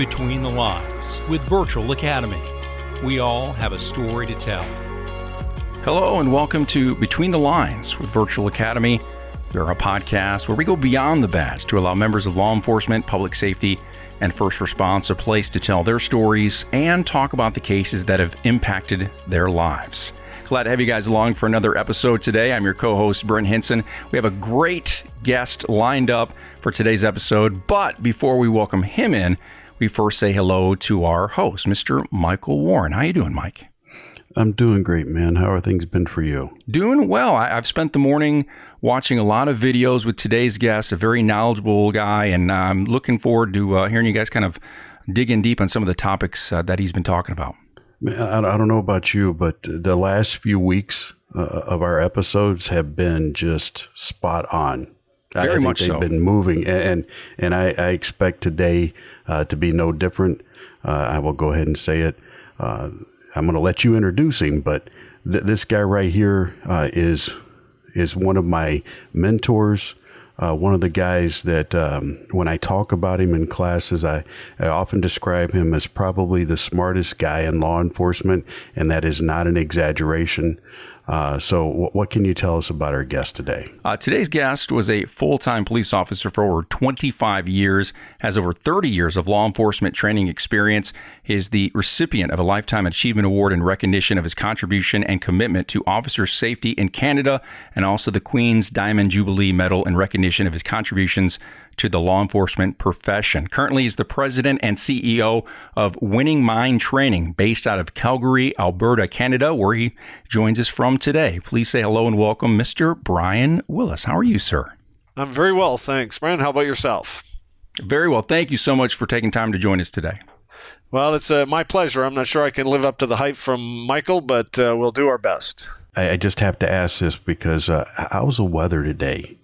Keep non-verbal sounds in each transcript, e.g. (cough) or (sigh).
Between the Lines with Virtual Academy. We all have a story to tell. Hello, and welcome to Between the Lines with Virtual Academy. We are a podcast where we go beyond the badge to allow members of law enforcement, public safety, and first response a place to tell their stories and talk about the cases that have impacted their lives. Glad to have you guys along for another episode today. I'm your co host, Brent Henson. We have a great guest lined up for today's episode, but before we welcome him in, we first say hello to our host, Mr. Michael Warren. How are you doing, Mike? I'm doing great, man. How are things been for you? Doing well. I, have spent the morning watching a lot of videos with today's guest, a very knowledgeable guy, and I'm looking forward to uh, hearing you guys kind of dig in deep on some of the topics uh, that he's been talking about. Man, I, I, don't know about you, but the last few weeks uh, of our episodes have been just spot on. Very I, think much they've so. been moving, and and I, I expect today uh, to be no different. Uh, I will go ahead and say it. Uh, I'm going to let you introduce him, but th- this guy right here uh, is is one of my mentors. Uh, one of the guys that um, when I talk about him in classes, I, I often describe him as probably the smartest guy in law enforcement, and that is not an exaggeration. Uh, so, w- what can you tell us about our guest today? Uh, today's guest was a full time police officer for over 25 years, has over 30 years of law enforcement training experience, is the recipient of a Lifetime Achievement Award in recognition of his contribution and commitment to officer safety in Canada, and also the Queen's Diamond Jubilee Medal in recognition of his contributions to the law enforcement profession. Currently, he's the president and CEO of Winning Mind Training, based out of Calgary, Alberta, Canada, where he joins us from today. Please say hello and welcome, Mr. Brian Willis. How are you, sir? I'm very well, thanks. Brian, how about yourself? Very well. Thank you so much for taking time to join us today. Well, it's uh, my pleasure. I'm not sure I can live up to the hype from Michael, but uh, we'll do our best. I, I, just have to ask this because uh, how's the weather today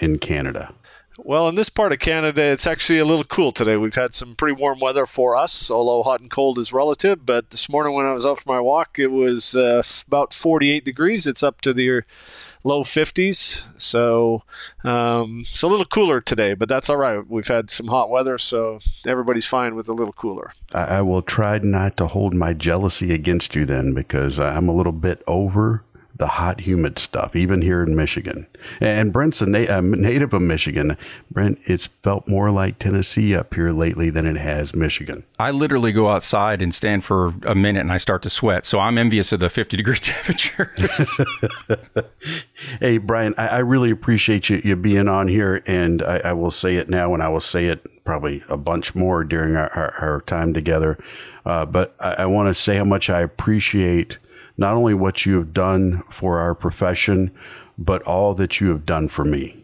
in Canada? Well, in this part of Canada, it's actually a little cool today. We've had some pretty warm weather for us, although hot and cold is relative. But this morning, when I was out for my walk, it was uh, about 48 degrees. It's up to the low 50s, so um, it's a little cooler today. But that's all right. We've had some hot weather, so everybody's fine with a little cooler. I, I will try not to hold my jealousy against you then, because I'm a little bit over the hot, humid stuff, even here in Michigan. And Brent's a na- native of Michigan. Brent, it's felt more like Tennessee up here lately than it has Michigan. I literally go outside and stand for a minute and I start to sweat. So I'm envious of the 50 degree (laughs) temperatures. (laughs) hey, Brian, I, I, really appreciate you, you being on here. And I, I, will say it now, and I will say it probably a bunch more during our, our, our time together. Uh, but I, I want to say how much I appreciate – not only what you have done for our profession, but all that you have done for me.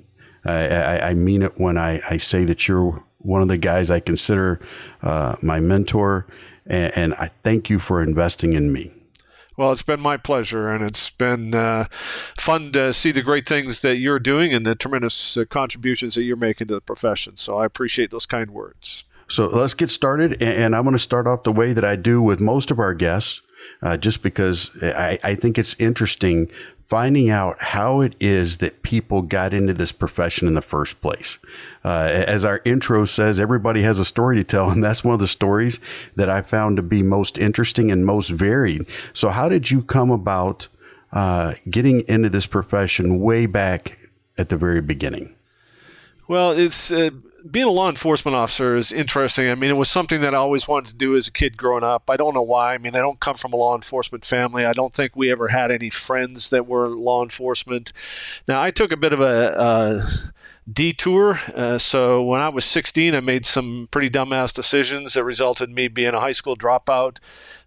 I, I, I mean it when I, I say that you're one of the guys I consider uh, my mentor, and, and, I thank you for investing in me. Well, it's been my pleasure, and it's been uh, fun to see the great things that you're doing and the tremendous uh, contributions that you're making to the profession. So I appreciate those kind words. So let's get started, and I'm going to start off the way that I do with most of our guests uh, just because I, I think it's interesting finding out how it is that people got into this profession in the first place. Uh, as our intro says, everybody has a story to tell, (laughs) and that's one of the stories that I found to be most interesting and most varied. So, how did you come about uh, getting into this profession way back at the very beginning? Well, it's uh, being a law enforcement officer is interesting. I mean, it was something that I always wanted to do as a kid growing up. I don't know why. I mean, I don't come from a law enforcement family. I don't think we ever had any friends that were law enforcement. Now, I took a bit of a, uh, detour. Uh, so when I was 16, I made some pretty dumbass decisions that resulted in me being a high school dropout,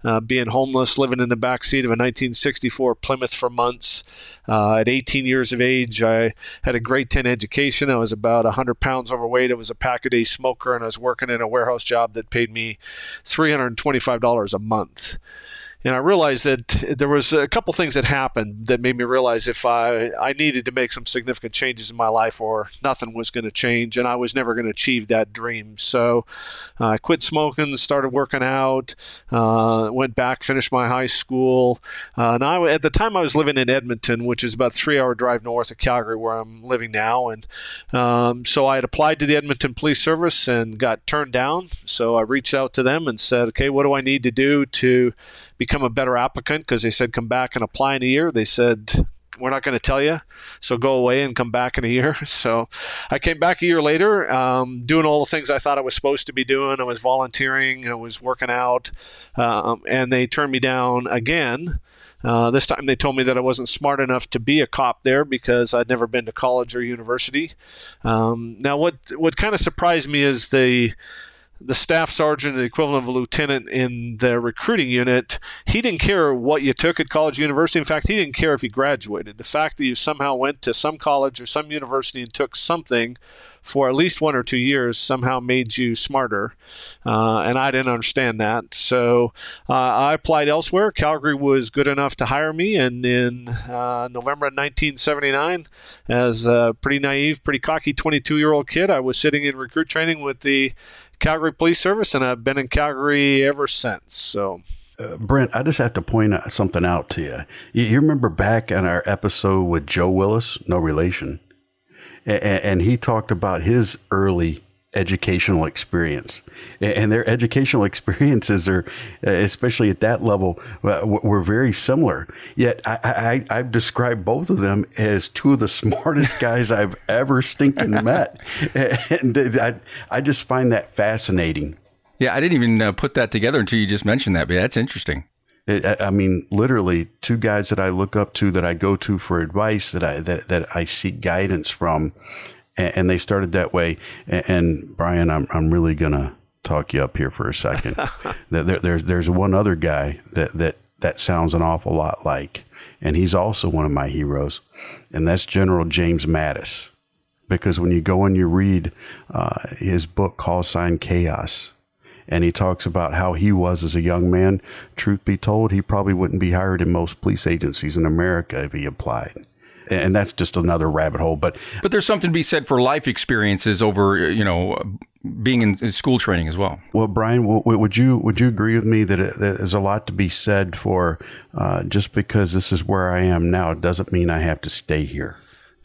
uh, being homeless, living in the back seat of a 1964 Plymouth for months. Uh, at 18 years of age, I had a grade 10 education. I was about 100 pounds overweight. I was a pack a day smoker, and I was working in a warehouse job that paid me $325 a month. And I realized that (laughs) there was a couple things that happened that made me realize if I I needed to make some significant changes in my life or nothing was going to change and I was never going to achieve that dream. So uh, I quit smoking, started working out, uh, went back, finished my high school. Uh, and I, at the time I was living in Edmonton, which is about three hour drive north of Calgary, where I'm living now. And um, so I had applied to the Edmonton Police Service and got turned down. So I reached out to them and said, okay, what do I need to do to a better applicant because they said come back and apply in a year. They said we're not going to tell you, so go away and come back in a year. (laughs) So I came back a year later, um, doing all the things I thought I was supposed to be doing. I was volunteering, I was working out, um, and they turned me down again. Uh, this time they told me that I wasn't smart enough to be a cop there because I'd never been to college or university. Um, now, what what kind of surprised me is the the staff sergeant, the equivalent of a lieutenant in the recruiting unit, he didn't care what you took at college, university. In fact, he didn't care if you graduated. The fact that you somehow went to some college or some university and took something for at least one or two years somehow made you smarter. Uh, and I didn't understand that. So uh, I applied elsewhere. Calgary was good enough to hire me. And in uh, November of 1979, as a pretty naive, pretty cocky 22 year old kid, I was sitting in recruit training with the Calgary Police Service, and I've been in Calgary ever since. So. Uh, Brent, I just have to point something out to you. you. You remember back in our episode with Joe Willis, no relation, and, and he talked about his early educational experience. And their educational (laughs) experiences are especially at that level uh, were very similar. Yet I, I have described both of them as two of the (laughs) smartest guys i've ever stinking met. And I, I just find that fascinating. Yeah i didn't even uh, put that together until you just mentioned that but that's interesting I mean, literally, two guys that I look up to, that I go to for advice, that I that, that I seek guidance from, and, and they started that way. And, and, Brian, I'm I'm really gonna talk you up here for a second. (laughs) there, there's there's one other guy that that that sounds an awful lot like, and he's also one of my heroes, and that's General James Mattis. Because when you go and you read uh, his book, Call Sign Chaos, and he talks about how he was as a young man. Truth be told, he probably wouldn't be hired in most police agencies in America if he applied and that's just another rabbit hole. But but there's something to be said for life experiences over you know being in school training as well. Well, Brian, would you would you agree with me that, there's a lot to be said for uh, just because this is where I am now doesn't mean I have to stay here.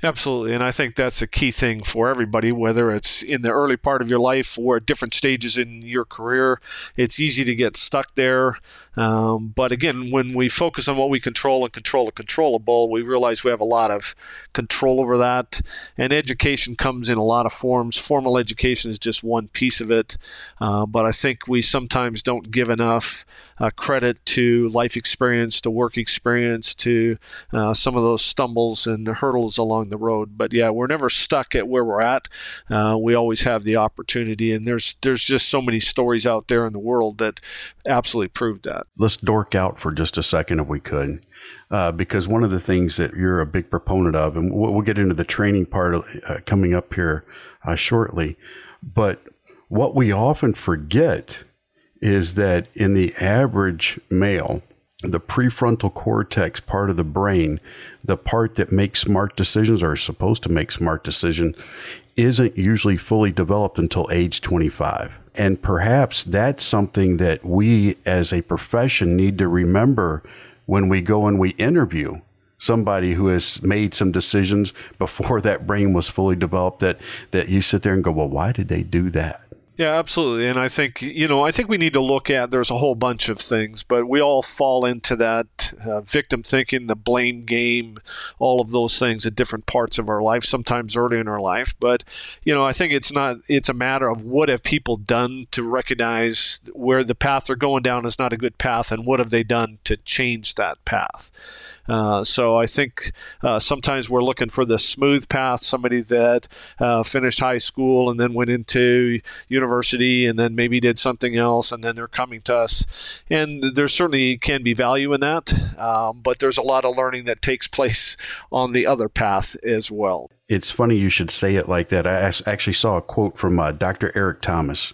Absolutely. And I think that's a key thing for everybody, whether it's in the early part of your life or at different stages in your career. It's easy to get stuck there. Um, but again, when we focus on what we control and control the controllable, we realize we have a lot of control over that. And education comes in a lot of forms. Formal education is just one piece of it. Uh, but I think we sometimes don't give enough uh, credit to life experience, to work experience, to uh, some of those stumbles and hurdles along the the road. But yeah, we're never stuck at where we're at. Uh, we always have the opportunity, and there's there's just so many stories out there in the world that absolutely prove that. Let's dork out for just a second, if we could. Uh, because one of the things that you're a big proponent of, and we'll, we'll get into the training part of, uh, coming up here uh, shortly, but what we often forget is that in the average male, the prefrontal cortex part of the brain, the part that makes smart decisions or is supposed to make smart decisions, isn't usually fully developed until age 25. And perhaps that's something that we as a profession need to remember when we go and we interview somebody who has made some decisions before (laughs) that brain was fully developed that that you sit there and go, "Well, why did they do that?" Yeah, absolutely. And I think, you know, I think we need to look at there's a whole bunch of things, but we all fall into that uh, victim thinking, the blame game, all of those things at different parts of our life, sometimes early in our life. But, you know, I think it's not, it's a matter of what have people done to recognize where the path they're going down is not a good path and what have they done to change that path. Uh, so I think uh, sometimes we're looking for the smooth path, somebody that uh, finished high school and then went into university and then maybe did something else and then they're coming to us. And there certainly can be value in that, um, but there's a lot of learning that takes place (laughs) on the other path as well. It's funny you should say it like that. I actually saw a quote from uh, Dr. Eric Thomas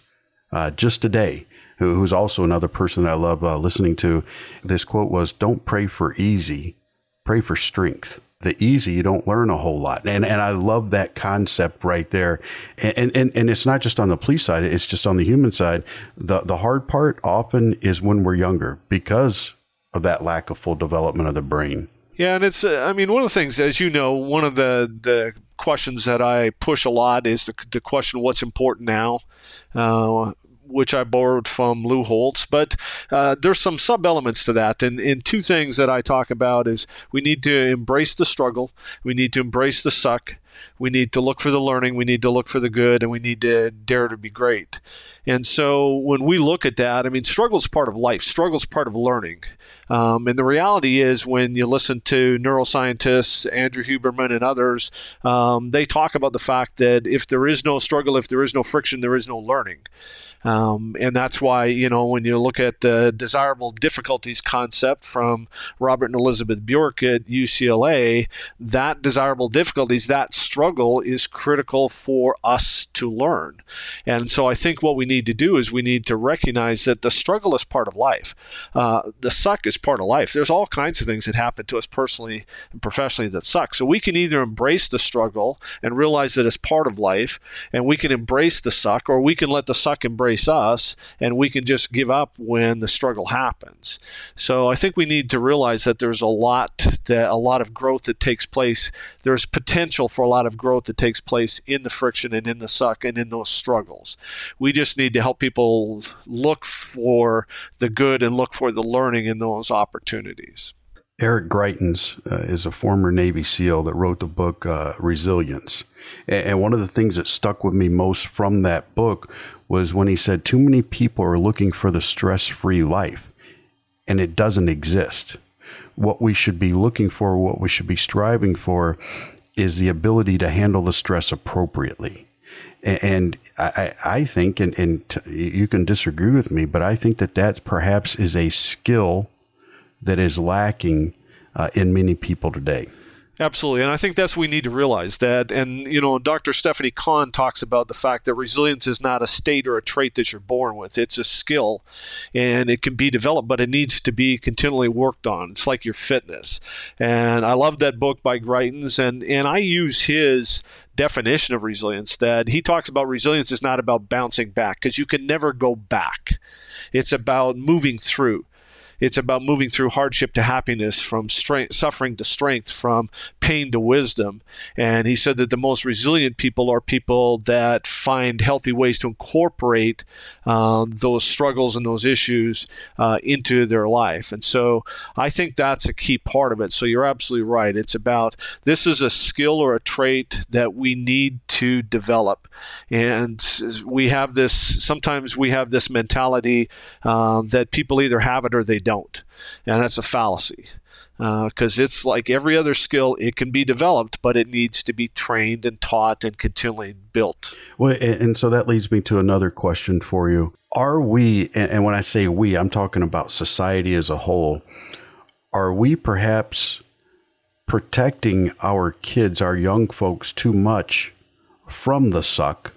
uh, just today who, who's also another person I love uh, listening to. This quote was, "Don't pray for easy, pray for strength." The easy, you don't learn a whole lot. And and I love that concept right there. And and, and it's not just on the police side, it's just on the human side. The the hard part often is when we're younger because of that lack of full development of the brain. Yeah, and it's uh, I mean one of the things as you know, one of the the questions that I push a lot is the, the question what's important now. Uh, which I borrowed from Lou Holtz. But uh, there's some sub elements to that. And, and two things that I talk about is we need to embrace the struggle, we need to embrace the suck, we need to look for the learning, we need to look for the good, and we need to dare to be great. And so when we look at that, I mean, struggle is part of life, struggle is part of learning. Um, and the reality is, when you listen to neuroscientists, Andrew Huberman, and others, um, they talk about the fact that if there is no struggle, if there is no friction, there is no learning. Um, and that's why, you know, when you look at the desirable difficulties concept from Robert and Elizabeth Bjork at UCLA, that desirable difficulties, that struggle is critical for us to learn. And so I think what we need to do is we need to recognize that the struggle is part of life. Uh, the suck is part of life. There's all kinds of things that happen to us personally and professionally that suck. So we can either embrace the struggle and realize that it's part of life, and we can embrace the suck, or we can let the suck embrace us and we can just give up when the struggle happens. So I think we need to realize that there's a lot that a lot of growth that takes place. There's potential for a lot of growth that takes place in the friction and in the suck and in those struggles. We just need to help people look for the good and look for the learning in those opportunities. Eric Greitens uh, is a former Navy SEAL that wrote the book uh, Resilience. And one of the things that stuck with me most from that book was when he said, Too many people are looking for the stress free life, and it doesn't exist. What we should be looking for, what we should be striving for, is the ability to handle the stress appropriately. And I, I think, and, and you can disagree with me, but I think that that perhaps is a skill that is lacking uh, in many people today. Absolutely. And I think that's what we need to realize that. And, you know, Dr. Stephanie Conn talks about the fact that resilience is not a state or a trait that you're born with, it's a skill and it can be developed, but it needs to be continually worked on. It's like your fitness. And I love that book by Greitens, and, and I use his definition of resilience that he talks about resilience is not about bouncing back because you can never go back. It's about moving through. It's about moving through hardship to happiness, from strength, suffering to strength, from pain to wisdom. And he said that the most resilient people are people that find healthy ways to incorporate um, those struggles and those issues uh, into their life. And so I think that's a key part of it. So you're absolutely right. It's about this is a skill or a trait that we need to develop. And we have this, sometimes we have this mentality um, that people either have it or they don't don't. And that's a fallacy because uh, it's like every other skill, it can be developed, but it needs to be trained and taught and continually built. Well, and, so that leads me to another question for you. Are we, and when I say we, I'm talking about society as a whole, are we perhaps protecting our kids, our young folks, too much from the suck?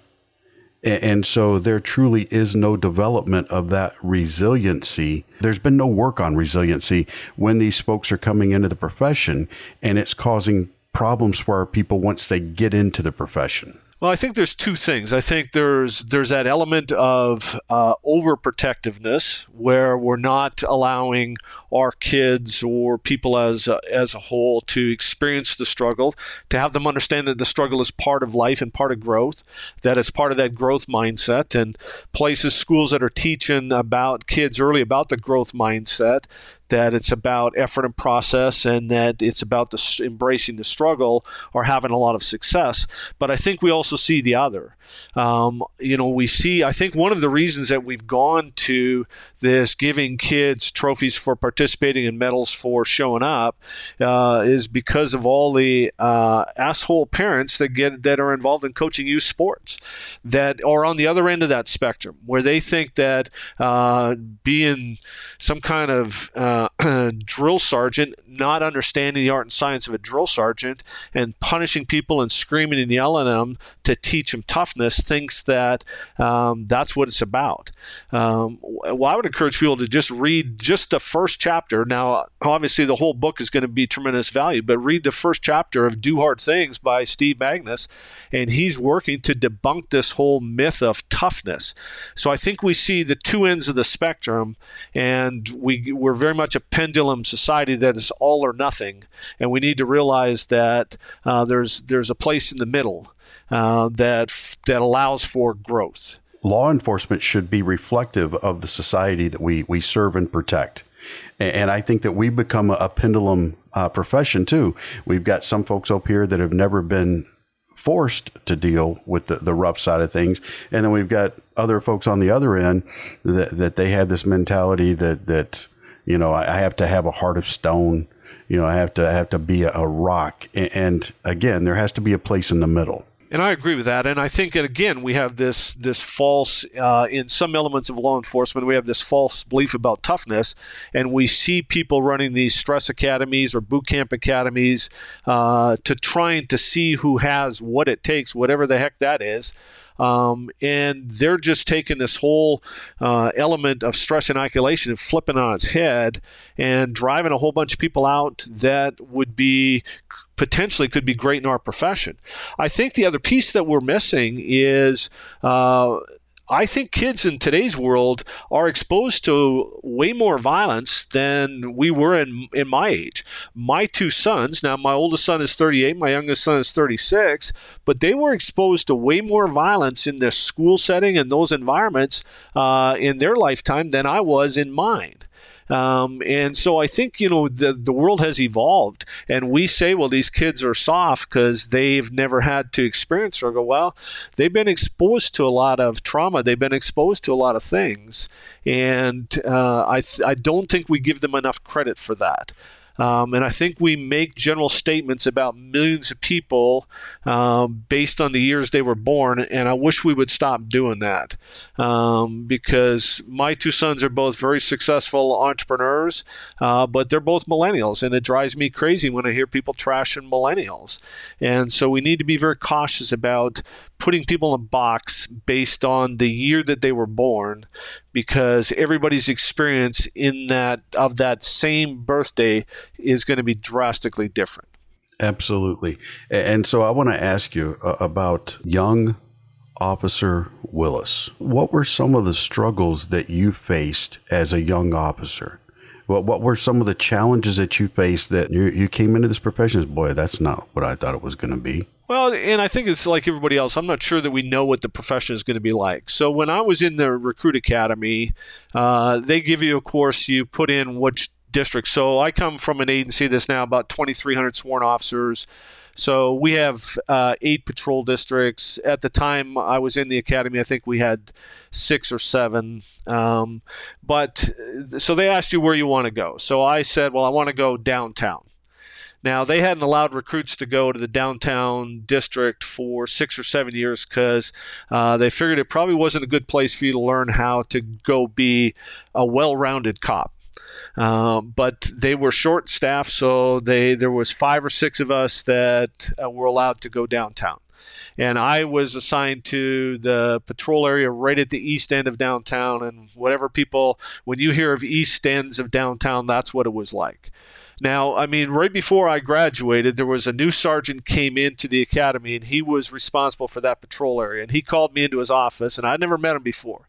And so there truly is no development of that resiliency. There's been no work on resiliency when these folks are coming into the profession, and it's causing problems for our people once they get into the profession. Well, I think there's two things. I think there's there's that element of uh, overprotectiveness where we're not allowing our kids or people as a, as a whole to experience the struggle, to have them understand that the struggle is part of life and part of growth, that it's part of that growth mindset, and places, schools that are teaching about kids early about the growth mindset, that it's about effort and process and that it's about embracing the struggle or having a lot of success. But I think we also see the other. Um, you know, we see, I think one of the reasons that we've gone to this giving kids trophies for participating and medals for showing up uh, is because of all the uh, asshole parents that get that are involved in coaching youth sports that are on the other end of that spectrum where they think that uh, being some kind of uh, (clears throat) drill sergeant, not understanding the art and science of a drill sergeant, and punishing people and screaming and yelling at them to teach them toughness thinks that um, that's what it's about. Um, well, I would encourage people to just read just the first chapter. Now, obviously, the whole book is going to be tremendous value, but read the first chapter of Do Hard Things by Steve Magness, and he's working to debunk this whole myth of toughness. So I think we see the two ends of the spectrum, and we, we're very much a pendulum society that is all or nothing, and we need to realize that uh, there's there's a place in the middle uh, that that allows for growth. Law enforcement should be reflective of the society that we we serve and protect. And I think that we become a, pendulum uh, profession too. We've got some folks up here that have never been forced to deal with the, the rough side of things. And then we've got other folks on the other end that, that they have this mentality that, that, you know, I have to have a heart of stone. You know, I have to I have to be a, rock. And again, there has to be a place in the middle. And I agree with that. And I think that again, we have this this false uh, in some elements of law enforcement. We have this false belief about toughness, and we see people running these stress academies or boot camp academies uh, to trying to see who has what it takes, whatever the heck that is. Um, and they're just taking this whole uh, element of stress inoculation and flipping on its head and driving a whole bunch of people out that would be potentially could be great in our profession. I think the other piece that we're missing is uh, I think kids in today's world are exposed to way more violence than we were in in my age. My two sons, now my oldest son is 38, my youngest son is 36, but they were exposed to way more violence in the school setting and those environments uh, in their lifetime than I was in mine. Um, and so I think, you know, the, the world has evolved. And we say, well, these kids are soft because they've never had to experience or go, Well, they've been exposed to a lot of trauma, they've been exposed to a lot of things. And uh, I, th- I don't think we give them enough credit for that. Um, and I think we make general statements about millions of people um, based on the years they were born. And I wish we would stop doing that um, because my two sons are both very successful entrepreneurs, uh, but they're both millennials. And it drives me crazy when I hear people trashing millennials. And so we need to be very cautious about putting people in a box based on the year that they were born because everybody's experience in that of that same birthday is going to be drastically different. Absolutely. And so I want to ask you uh, about young Officer Willis. What were some of the struggles that you faced as a young officer? What, what were some of the challenges that you faced that you, you came into this profession boy, that's not what I thought it was going to be? Well, and I think it's like everybody else. I'm not sure that we know what the profession is going to be like. So when I was in the recruit academy, uh, they give you a course. You put in which district. So I come from an agency that's now about 2,300 sworn officers. So we have uh, eight patrol districts. At the time I was in the academy, I think we had six or seven. Um, but so they asked you where you want to go. So I said, well, I want to go downtown. Now, they hadn't allowed recruits to go to the downtown district for six or seven years because uh, they figured it probably wasn't a good place for you to learn how to go be a well rounded cop. Uh, but they were short staffed, so they there was five or six of us that uh, were allowed to go downtown and I was assigned to the patrol area right at the east end of downtown. And whatever people, when you hear of east ends of downtown, that's what it was like. Now, I mean, right before I graduated, there was a new sergeant came into the academy, and he was responsible for that patrol area. And he called me into his office, and I'd never met him before.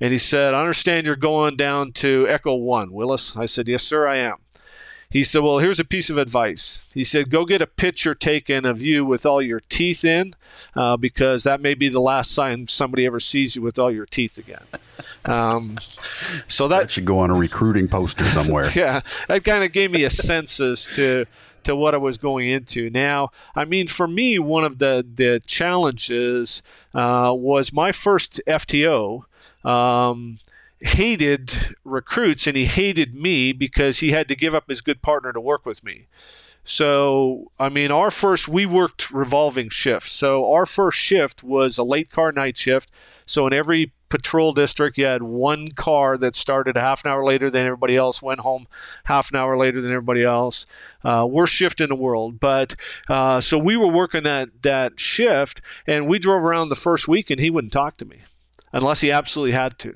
And he said, "I understand you're going down to Echo One, Willis." I said, "Yes, sir, I am." He said, Well, here's a piece of advice. He said, Go get a picture taken of you with all your teeth in, uh, because that may be the last time somebody ever sees you with all your teeth again. Um, so that, that should go on a recruiting poster somewhere. (laughs) yeah, that kind of gave me a sense as to to what I was going into. Now, I mean, for me, one of the the challenges uh, was my first FTO. Um, hated recruits and he hated me because he had to give up his good partner to work with me. So, I mean, our first, we worked revolving shifts. So, our first shift was a late car night shift. So, in every patrol district. You had one car that started half an hour later than everybody else, went home half an hour later than everybody else. Uh, worst shift in the world. But uh, so we were working that that shift, and we drove around the first week, and he wouldn't talk to me unless he absolutely had to.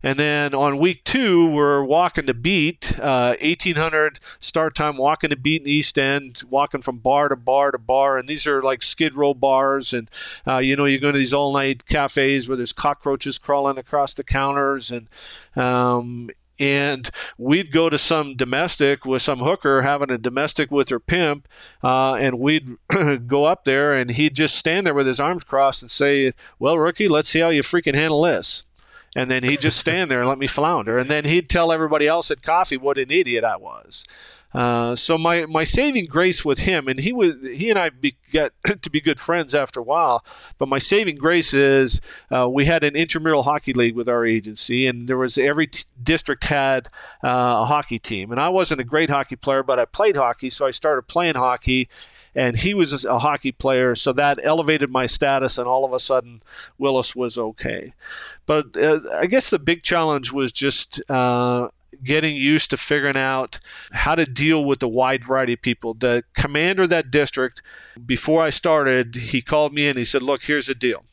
And then on week two, we're walking to beat, uh, 1800 start time, walking to beat in the East End, walking from bar to bar to bar. And these are like skid row bars. And, uh, you know, you go to these all night cafes where there's cockroaches crawling across the counters. And, um, and we'd go to some domestic with some hooker having a domestic with her pimp, uh, and we'd (clears throat) go up there, and he'd just stand there with his arms crossed and say, "Well, rookie, let's see how you freaking handle this." and then he'd just stand there and let me flounder. And then he'd tell everybody else at coffee what an idiot I was. Uh, so my, my saving grace with him, and he was he and I be, got (clears throat) to be good friends after a while. But my saving grace is uh, we had an intramural hockey league with our agency, and there was every t- district had uh, a hockey team. And I wasn't a great hockey player, but I played hockey, so I started playing hockey and he was a hockey player, so that elevated my status, and all of a sudden, Willis was okay. But uh, I guess the big challenge was just uh, getting used to figuring out how to deal with the wide variety of people. The commander of that district, before I started, he called me and he said, Look, here's the deal.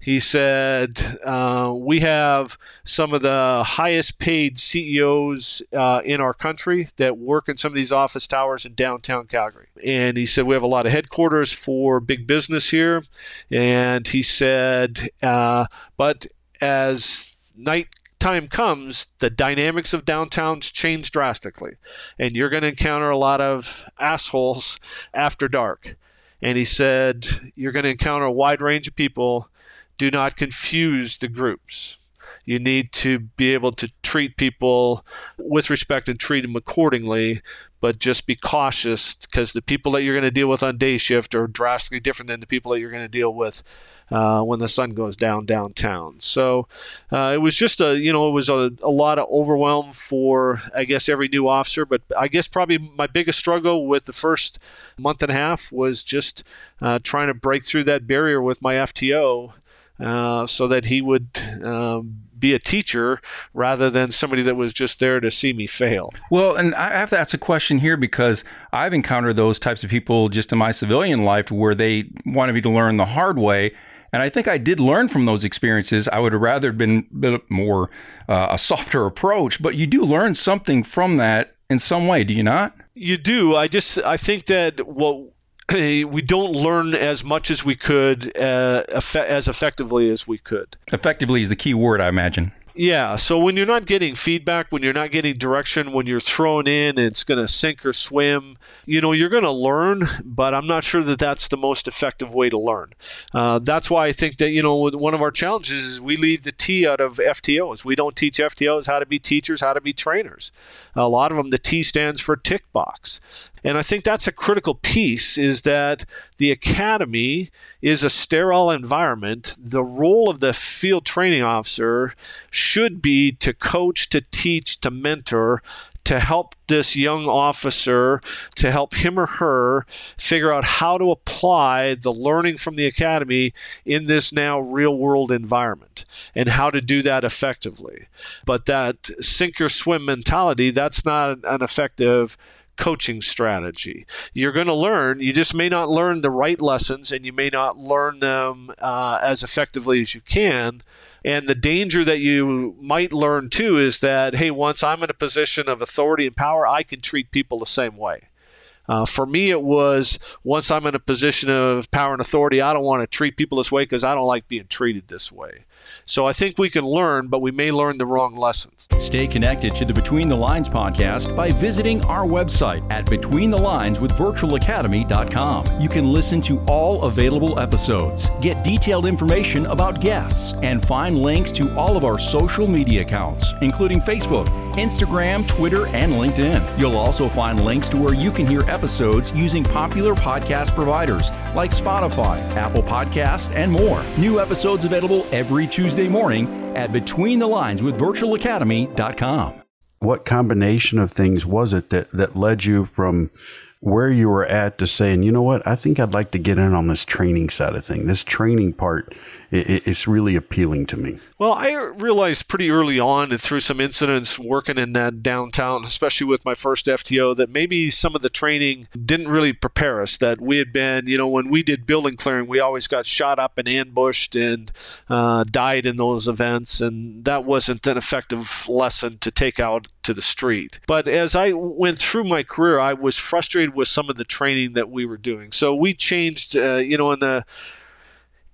He said, uh, We have some of the highest paid CEOs uh, in our country that work in some of these office towers in downtown Calgary. And he said, We have a lot of headquarters for big business here. And he said, uh, But as night time comes, the dynamics of downtowns change drastically, and you're going to encounter a lot of assholes after dark. And he said, You're going to encounter a wide range of people do not confuse the groups. You need to be able to treat people with respect and treat them accordingly, but just be cautious because the people that you're going to deal with on day shift are drastically different than the people that you're going to deal with uh, when the sun goes down downtown. So uh, it was just a, you know, it was a, a lot of overwhelm for, I guess, every new officer. But I guess probably my biggest struggle with the first month and a half was just uh, trying to break through that barrier with my FTO uh, so that he would um, be a teacher rather than somebody that was just there to see me fail. Well, and I have to ask a question here because I've encountered those types of people just in my civilian life where they wanted me to learn the hard way. And I think I did learn from those experiences. I would have rather been a bit more uh, a softer approach, but you do learn something from that in some way, do you not? You do. I just I think that what (clears throat) we don't learn as much as we could uh, as effectively as we could. Effectively is the key word, I imagine. Yeah. So when you're not getting feedback, when you're not getting direction, when you're thrown in, it's going to sink or swim. You know, you're going to learn, but I'm not sure that that's the most effective way to learn. Uh, that's why I think that you know one of our challenges is we leave the T out of FTOs. We don't teach FTOs how to be teachers, how to be trainers. A lot of them, the T stands for tick box. And I think that's a critical piece is that the academy is a sterile environment. The role of the field training officer should be to coach, to teach, to mentor, to help this young officer, to help him or her figure out how to apply the learning from the academy in this now real world environment and how to do that effectively. But that sink or swim mentality, that's not an effective coaching strategy. You're going to learn, you just may not learn the right lessons and you may not learn them uh, as effectively as you can. And the danger that you might learn too is that, hey, once I'm in a position of authority and power, I can treat people the same way. Uh, for me, it was once I'm in a position of power and authority, I don't want to treat people this way because I don't like being treated this way. So I think we can learn, but we may learn the wrong lessons. Stay connected to the Between the Lines podcast by visiting our website at betweenthelineswithvirtualacademy.com. You can listen to all available episodes, get detailed information about guests, and find links to all of our social media accounts, including Facebook, Instagram, Twitter, and LinkedIn. You'll also find links to where you can hear episodes using popular podcast providers like Spotify, Apple Podcasts, and more. New episodes available every Tuesday morning at BetweenTheLinesWithVirtualAcademy.com. What combination of things was it that, that led you from where you were at to saying, you know what, I think I'd like to get in on this training side of thing. This training part it, it's really appealing to me. Well, I realized pretty early on and through some incidents working in that downtown, especially with my first FTO, that maybe some of the training didn't really prepare us. That we had been, you know, when we did building clearing, we always got shot up and ambushed and uh, died in those events, and that wasn't an effective lesson to take out to the street. But as I went through my career, I was frustrated with some of the training that we were doing. So we changed, uh, you know, in the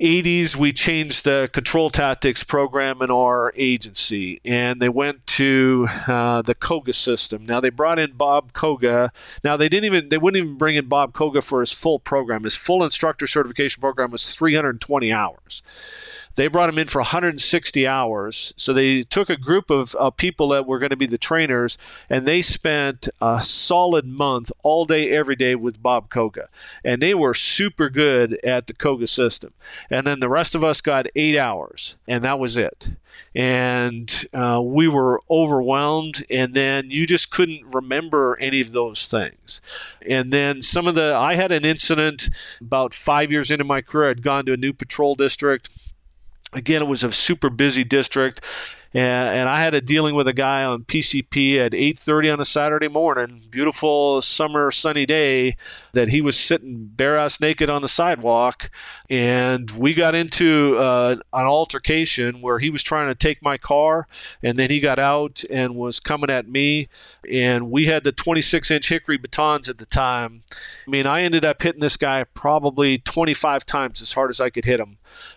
80s, we changed the control tactics program in our agency, and they went to uh, the Koga system. Now they brought in Bob Koga. Now they didn't even they wouldn't even bring in Bob Koga for his full program. His full instructor certification program was 320 hours. They brought him in for 160 hours. So they took a group of uh, people that were going to be the trainers, and they spent a solid month, all day, every day with Bob Koga. And they were super good at the Koga system. And then the rest of us got eight hours, and that was it and uh, we were overwhelmed and then you just couldn't remember any of those things and then some of the i had an incident about five years into my career i'd gone to a new patrol district Again, it was a super busy district and, and I had a dealing with a guy on PCP at 8:30 on a Saturday morning, beautiful summer sunny day, that he was sitting bare ass naked on the sidewalk, and we got into uh, an altercation where he was trying to take my car, and then he got out and was coming at me, and we had the 26 inch hickory batons at the time. I mean, I ended up hitting this guy probably 25 times as hard as I could hit him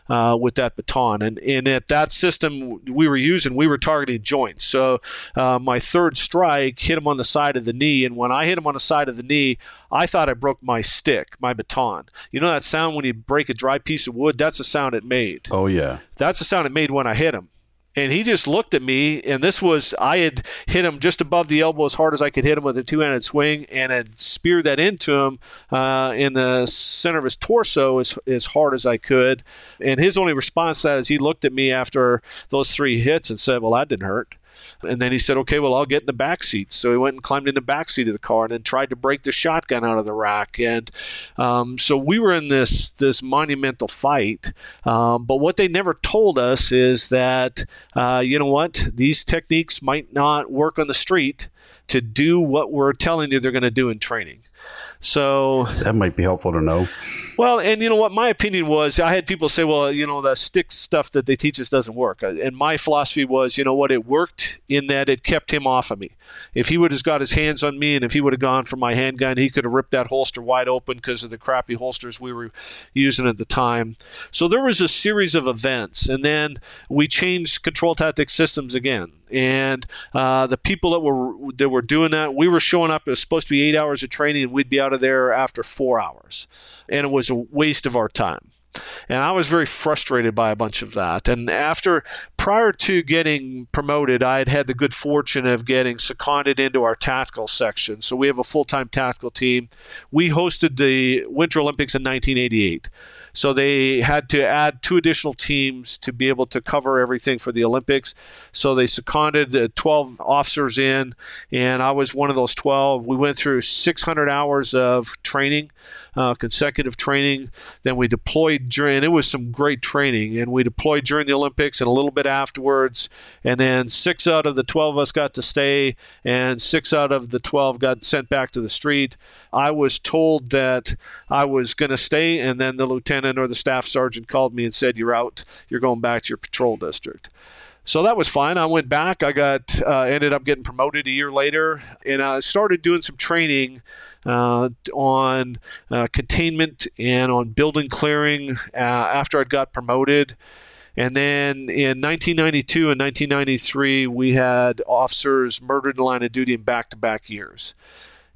uh, with that baton, and and at that system we were using we were targeting joints. So uh, my third strike hit him on the side of the knee, and when I hit him on the side of the knee, I thought I broke my stick, my baton. You know that sound when you break a dry piece of wood? That's the sound it made. Oh yeah. That's the sound it made when I hit him and he just looked at me and this was i had hit him just above the elbow as hard as i could hit him with a two-handed swing and had speared that into him uh, in the center of his torso as, as hard as i could. And his only response to that is he looked at me after those three hits and said well that didn't hurt and then he said, okay, well, I'll get in the back seat. So he went and climbed in the back seat of the car and then tried to break the shotgun out of the rack. And um, so we were in this, this monumental fight. Um, but what they never told us is that, uh, you know what, these techniques might not work on the street to do what we're telling you they're going to do in training. So that might be helpful to know. Well, and you know what my opinion was, I had people say, well, you know, the stick stuff that they teach us doesn't work. Uh, and my philosophy was, you know what, it worked in that it kept him off of me. If he would have got his hands on me and if he would have gone for my handgun, he could have ripped that holster wide open because of the crappy holsters we were using at the time. So there was a series of events, and then we changed control tactic systems again. And uh, the people that were that were doing that, we were showing up. It was supposed to be eight hours of training, and we'd be out of there after four hours, and it was a waste of our time. And I was very frustrated by a bunch of that. And after, prior to getting promoted, I had had the good fortune of getting seconded into our tactical section. So we have a full time tactical team. We hosted the Winter Olympics in 1988. So they had to add two additional teams to be able to cover everything for the Olympics. So they seconded uh, 12 officers in, and I was one of those 12. We went through 600 hours of training, uh, consecutive training. Then we deployed during, it was some great training, and we deployed during the Olympics and a little bit afterwards. And then six out of the 12 of us got to stay, and six out of the 12 got sent back to the street. I was told that I was going to stay, and then the lieutenant lieutenant or the staff sergeant called me and said, You're out. You're going back to your patrol district. So that was fine. I went back. I got uh, ended up getting promoted a year later, and I started doing some training uh, on uh, containment and on building clearing uh, after I got promoted. And then in 1992 and 1993, we had officers murdered in line of duty in back-to-back years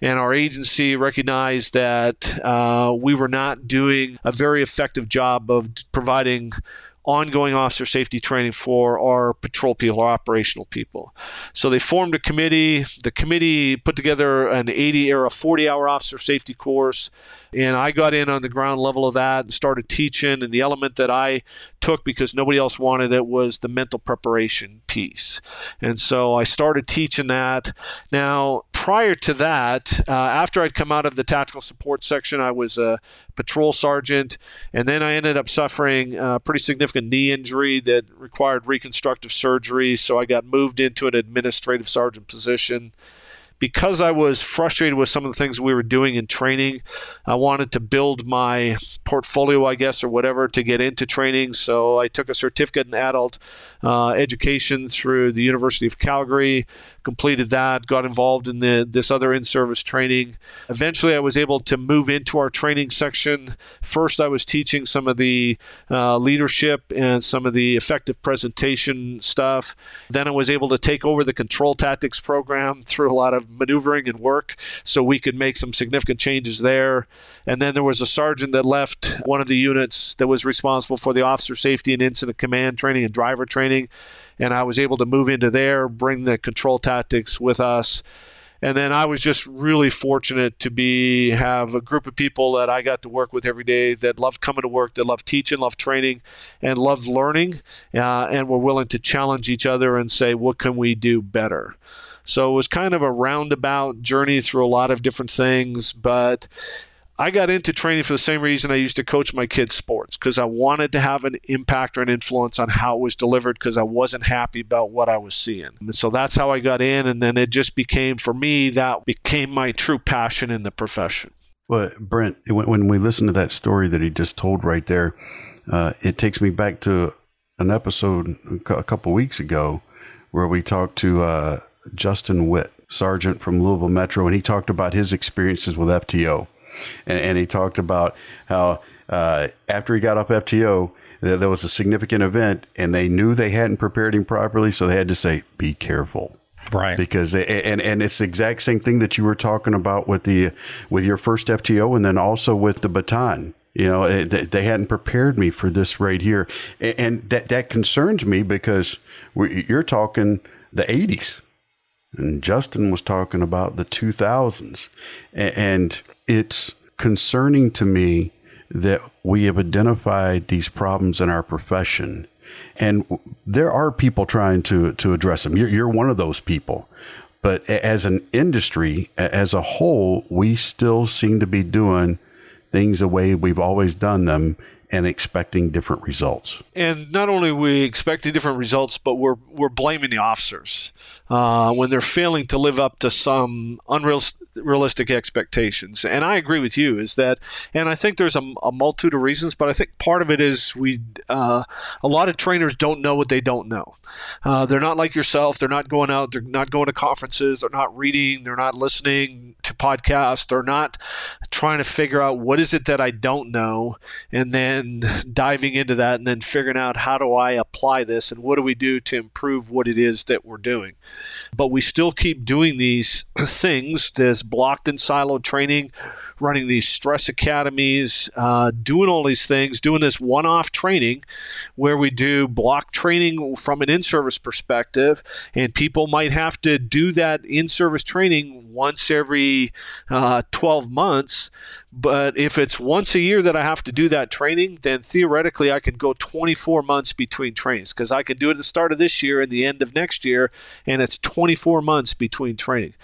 and our agency recognized that uh, we were not doing a very effective job of providing ongoing officer safety training for our patrol people, our operational people. So they formed a committee. The committee put together an 80 or a 40 hour officer safety course. And I got in on the ground level of that and started teaching. And the element that I took because nobody else wanted it was the mental preparation piece. And so I started teaching that. Now, prior to that, uh, after I'd come out of the tactical support section, I was a patrol sergeant, and then I ended up suffering a pretty significant knee injury that required reconstructive surgery. So I got moved into an administrative sergeant position because I was frustrated with some of the things we were doing in training, I wanted to build my portfolio, I guess, or whatever, to get into training. So I took a certificate in adult uh, education through the University of Calgary, completed that, got involved in the, this other in service training. Eventually, I was able to move into our training section. First, I was teaching some of the uh, leadership and some of the effective presentation stuff. Then I was able to take over the control tactics program through a lot of maneuvering and work, so we could make some significant changes there. And then there was a sergeant that left one of the units that was responsible for the officer safety and incident command training and driver training. And I was able to move into there, bring the control tactics with us and then I was just really fortunate to be have a group of people that I got to work with every day that loved coming to work, that loved teaching, loved training, and loved learning, uh, and were willing to challenge each other and say, "What can we do better?" So it was kind of a roundabout journey through a lot of different things, but I got into training for the same reason I used to coach my kids' sports because I wanted to have an impact or an influence on how it was delivered because I wasn't happy about what I was seeing. And so that's how I got in. And then it just became, for me, that became my true passion in the profession. Well, Brent, when, we listen to that story that he just told right there, uh, it takes me back to an episode a couple weeks ago where we talked to uh, Justin Witt, sergeant from Louisville Metro, and he talked about his experiences with FTO. And, and he talked about how uh, after he got off FTO, there was a significant event and they knew they hadn't prepared him properly. So they had to say, be careful. Right. Because they, and and it's the exact same thing that you were talking about with the with your first FTO and then also with the baton. You know, it, they hadn't prepared me for this right here, and that that concerns me because you're talking the '80s. And Justin was talking about the 2000s. And it's concerning to me that we have identified these problems in our profession. And there are people trying to, to address them. You're, you're one of those people. But as an industry, as a whole, we still seem to be doing things the way we've always done them and expecting different results. And not only are we expecting different results, but we're we're blaming the officers uh, when they're failing to live up to some unrealistic expectations. And I agree with you is that, and I think there's a, a multitude of reasons, but I think part of it is we uh, a lot of trainers don't know what they don't know. Uh, they're not like yourself. They're not going out. They're not going to conferences. They're not reading. They're not listening to podcasts. They're not trying to figure out what is it that I don't know, and then diving into that, and then figuring out how do I apply this, and what do we do to improve what it is that we're doing. But we still keep doing these (clears throat) things. This blocked and siloed training running these stress academies, uh, doing all these things, doing this one off training where we do block training from an in service perspective. And people might have to do that in service training once every uh, 12 months. But if it's once a year that I have to do that training, then theoretically I can go 24 months between trainings because I can do it at the start of this year and the end of next year, and it's 24 months between training.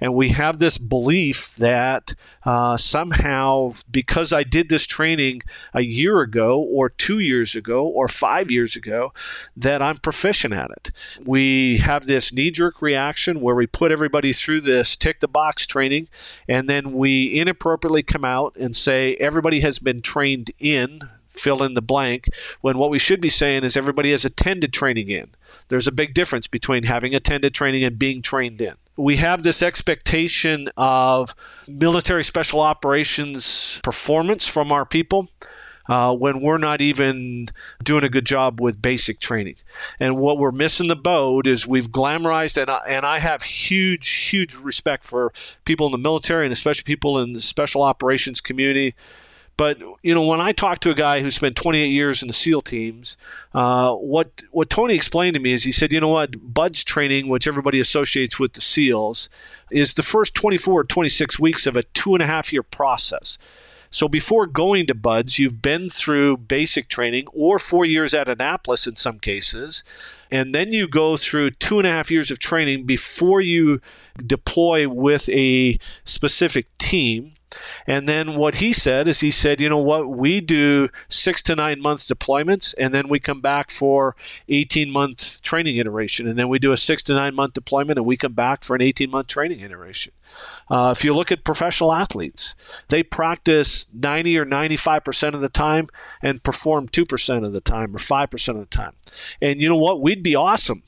And we have this belief that uh, somehow, because I did this training a year ago, or two years ago, or five years ago, that I'm proficient at it. We have this knee jerk reaction where we put everybody through this tick the box training, and then we inappropriately come out and say everybody has been trained in fill in the blank when what we should be saying is everybody has attended training in. There's a big difference between having attended training and being trained in. We have this expectation of military special operations performance from our people. Uh, when we're not even doing a good job with basic training. And what we're missing the boat is we've glamorized, and I, and I have huge, huge respect for people in the military and especially people in the special operations community but you know, when I talked to a guy who spent 28 years in the SEAL teams, uh, what what Tony explained to me is he said, you know what, BUD/S training, which everybody associates with the SEALs, is the first 24 or 26 weeks of a two and a half year process. So before going to BUD/S, you've been through basic training or four years at Annapolis in some cases. And then you go through two and a half years of training before you deploy with a specific team. And then what he said is he said, you know what, we do six to nine months deployments, and then we come back for 18 month training iteration. And then we do a six to nine month deployment, and we come back for an 18 month training iteration. Uh, if you look at professional athletes, they practice 90 or 95% of the time and perform 2% of the time or 5% of the time. And you know what? We'd be awesome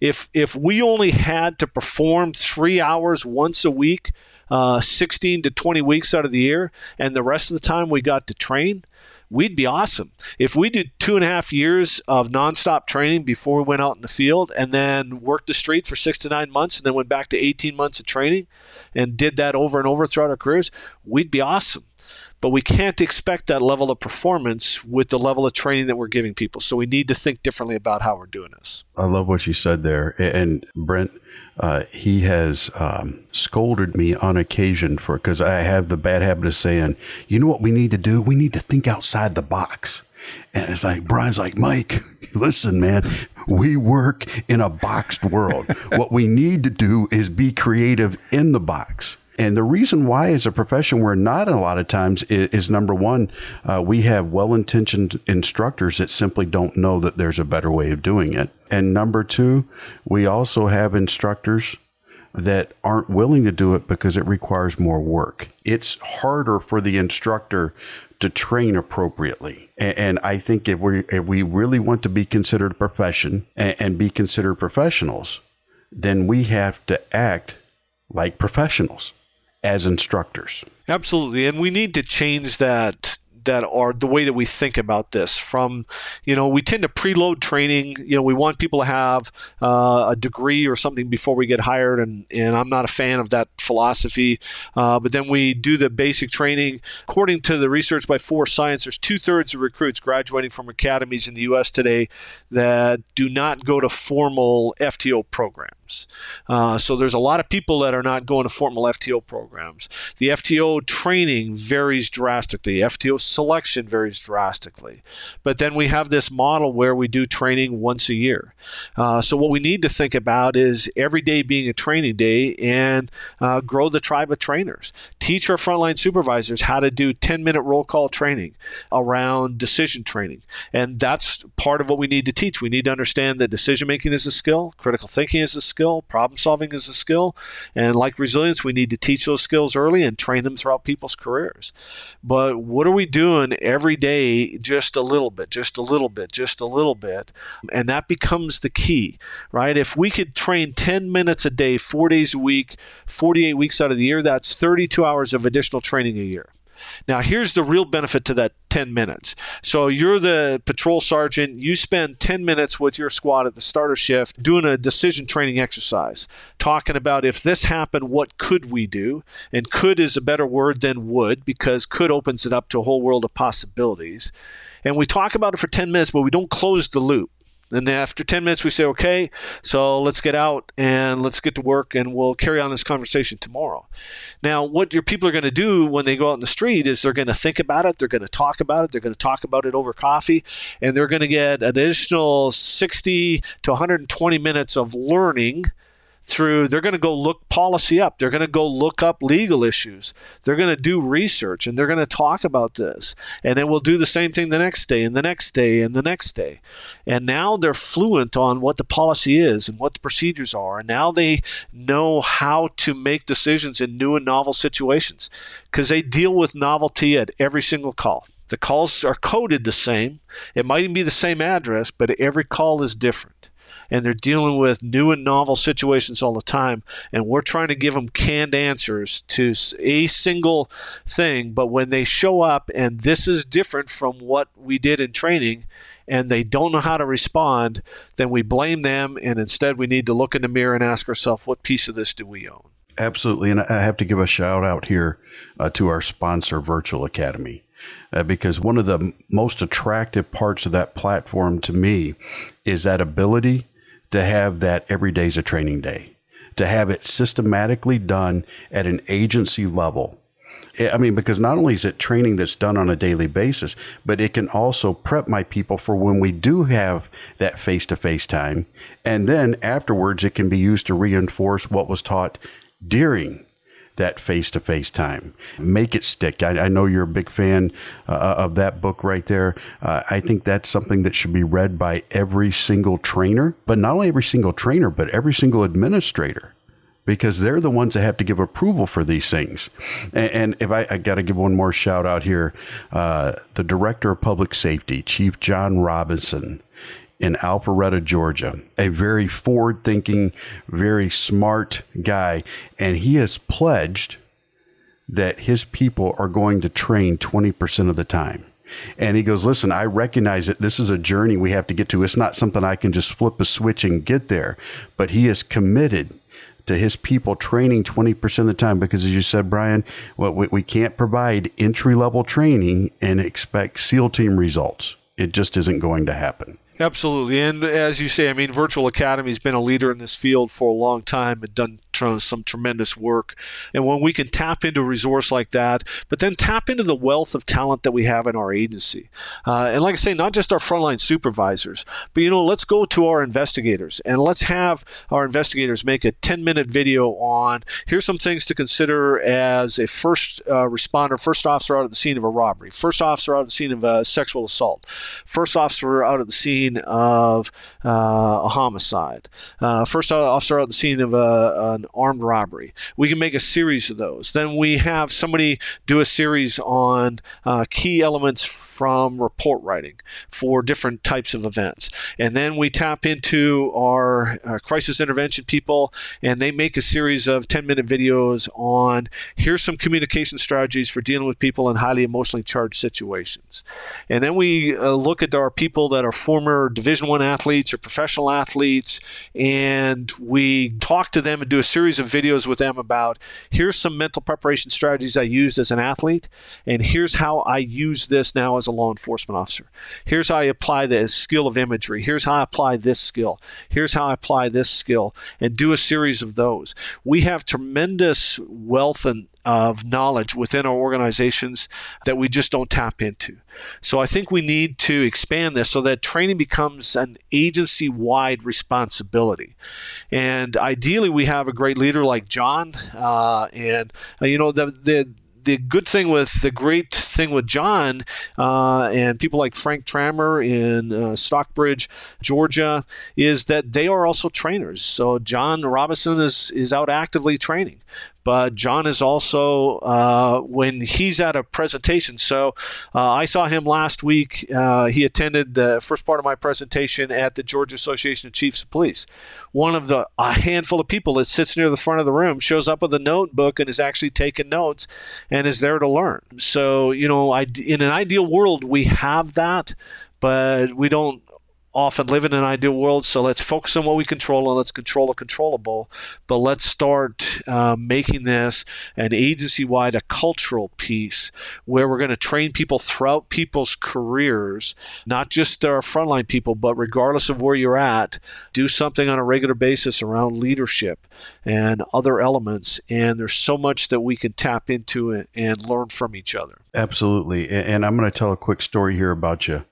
if if we only had to perform three hours once a week uh, 16 to 20 weeks out of the year, and the rest of the time we got to train, we'd be awesome. If we did two and a half years of nonstop training before we went out in the field and then worked the street for six to nine months and then went back to 18 months of training and did that over and over throughout our careers, we'd be awesome. But we can't expect that level of performance with the level of training that we're giving people. So we need to think differently about how we're doing this. I love what you said there. And Brent, uh, he has um, scolded me on occasion for because I have the bad habit of saying, you know what we need to do? We need to think outside the box. And it's like, Brian's like, Mike, (laughs) listen, man, we work in a boxed world. what we need to do is be creative in the box. And the reason why, as a profession, we're not a lot of times is, is number one, uh, we have well intentioned instructors that simply don't know that there's a better way of doing it. And number two, we also have instructors that aren't willing to do it because it requires more work. It's harder for the instructor to train appropriately. And, and I think if we, if we really want to be considered a profession and, and be considered professionals, then we have to act like professionals as instructors. Absolutely. And we need to change that that are the way that we think about this. From you know we tend to preload training. You know we want people to have uh, a degree or something before we get hired and and i'm not a fan of that philosophy. Uh, but then we do the basic training. According to the research by force science there's two-thirds of recruits graduating from academies in the us today that do not go to formal fto programs uh, so there's a lot of people that are not going to formal fto programs the fto training varies drastically fto selection varies drastically. But then we have this model where we do training once a year. Uh, so what we need to think about is every day being a training day and uh, grow the tribe of trainers. Teach our frontline supervisors how to do 10 minute roll call training around decision training. And that's part of what we need to teach. We need to understand that decision making is a skill, critical thinking is a skill, problem solving is a skill. And like resilience, we need to teach those skills early and train them throughout people's careers. But what are we doing? doing every day just a little bit, just a little bit, just a little bit. And that becomes the key, right? If we could train 10 minutes a day, four days a week, 48 weeks out of the year, that's 32 hours of additional training a year. Now, here's the real benefit to that 10 minutes. So, you're the patrol sergeant, you spend 10 minutes with your squad at the starter shift doing a decision training exercise, talking about if this happened, what could we do? And could is a better word than would because could opens it up to a whole world of possibilities. And we talk about it for 10 minutes, but we don't close the loop. And then after 10 minutes, we say, okay, so let's get out and let's get to work and we'll carry on this conversation tomorrow. Now, what your people are going to do when they go out in the street is they're going to think about it, they're going to talk about it, they're going to talk about it over coffee, and they're going to get an additional 60 to 120 minutes of learning through they're going to go look policy up. They're going to go look up legal issues. They're going to do research and they're going to talk about this. And then we'll do the same thing the next day and the next day and the next day. And now they're fluent on what the policy is and what the procedures are. And now they know how to make decisions in new and novel situations. Because they deal with novelty at every single call. The calls are coded the same. It might even be the same address but every call is different and they're dealing with new and novel situations all the time. And we're trying to give them canned answers to a single thing. But when they show up and this is different from what we did in training, and they don't know how to respond, then we blame them. And instead, we need to look in the mirror and ask ourselves, what piece of this do we own? Absolutely. And I have to give a shout out here uh, to our sponsor, Virtual Academy. Uh, because one of the most attractive parts of that platform to me is that ability to have that every day is a training day, to have it systematically done at an agency level eh, I mean, because not only is it training that's done on a daily basis, but it can also prep my people for when we do have that face to face time. And then afterwards, it can be used to reinforce what was taught during that face to face time. Make it stick. I, I, know you're a big fan uh, of that book right there. Uh, I think that's something that should be read by every single trainer, but not only every single trainer, but every single administrator because they're the ones that have to give approval for these things. And, and if I, I got to give one more shout out here, uh, the director of public safety, Chief John Robinson in Alpharetta, Georgia, a very forward thinking, very smart guy. And he has pledged that his people are going to train 20% of the time. And he goes, Listen, I recognize that this is a journey we have to get to. It's not something I can just flip a switch and get there. But he is committed to his people training 20% of the time because as you said brian well, we, we can't provide entry level training and expect seal team results it just isn't going to happen Absolutely. And as you say, I mean, Virtual Academy has been a leader in this field for a long time and done some tremendous work. And when we can tap into a resource like that, but then tap into the wealth of talent that we have in our agency. Uh, and like I say, not just our frontline supervisors, but you know, let's go to our investigators and let's have our investigators make a 10 minute video on here's some things to consider as a first uh, responder, first officer out at the scene of a robbery, first officer out at the scene of a sexual assault, first officer out at the scene of uh, a homicide, uh, first officer out at the scene of a, an armed robbery. We can make a series of those. Then we have somebody do a series on uh, key elements from report writing for different types of events. And then we tap into our uh, crisis intervention people, and they make a series of 10 minute videos on here's some communication strategies for dealing with people in highly emotionally charged situations. And then we uh, look at our people that are former Division One athletes or professional athletes, and we talk to them and do a series of videos with them about here's some mental preparation strategies I used as an athlete, and here's how I use this now as a law enforcement officer. Here's how I apply the skill of imagery. Here's how I apply this skill. Here's how I apply this skill, and do a series of those. We have tremendous wealth and of knowledge within our organizations that we just don't tap into. So I think we need to expand this so that training becomes an agency wide responsibility. And ideally, we have a great leader like John. Uh, and, uh, you know, the, the, the good thing with the great thing with John uh, and people like Frank Trammer in uh, Stockbridge, Georgia, is that they are also trainers. So John Robinson is is out actively training but John is also uh, when he's at a presentation. So uh, I saw him last week. Uh, he attended the first part of my presentation at the Georgia Association of Chiefs of Police. One of the a handful of people that sits near the front of the room shows up with a notebook and is actually taking notes and is there to learn. So you know, I, in an ideal world, we have that, but we don't often live in an ideal world. So let's focus on what we control and let's control the controllable. But let's start uh, making this an agency wide, a cultural piece where we're going to train people throughout people's careers, not just our frontline people, but regardless of where you're at, do something on a regular basis around leadership and other elements. And there's so much that we can tap into and learn from each other. Absolutely. And I'm going to tell a quick story here about you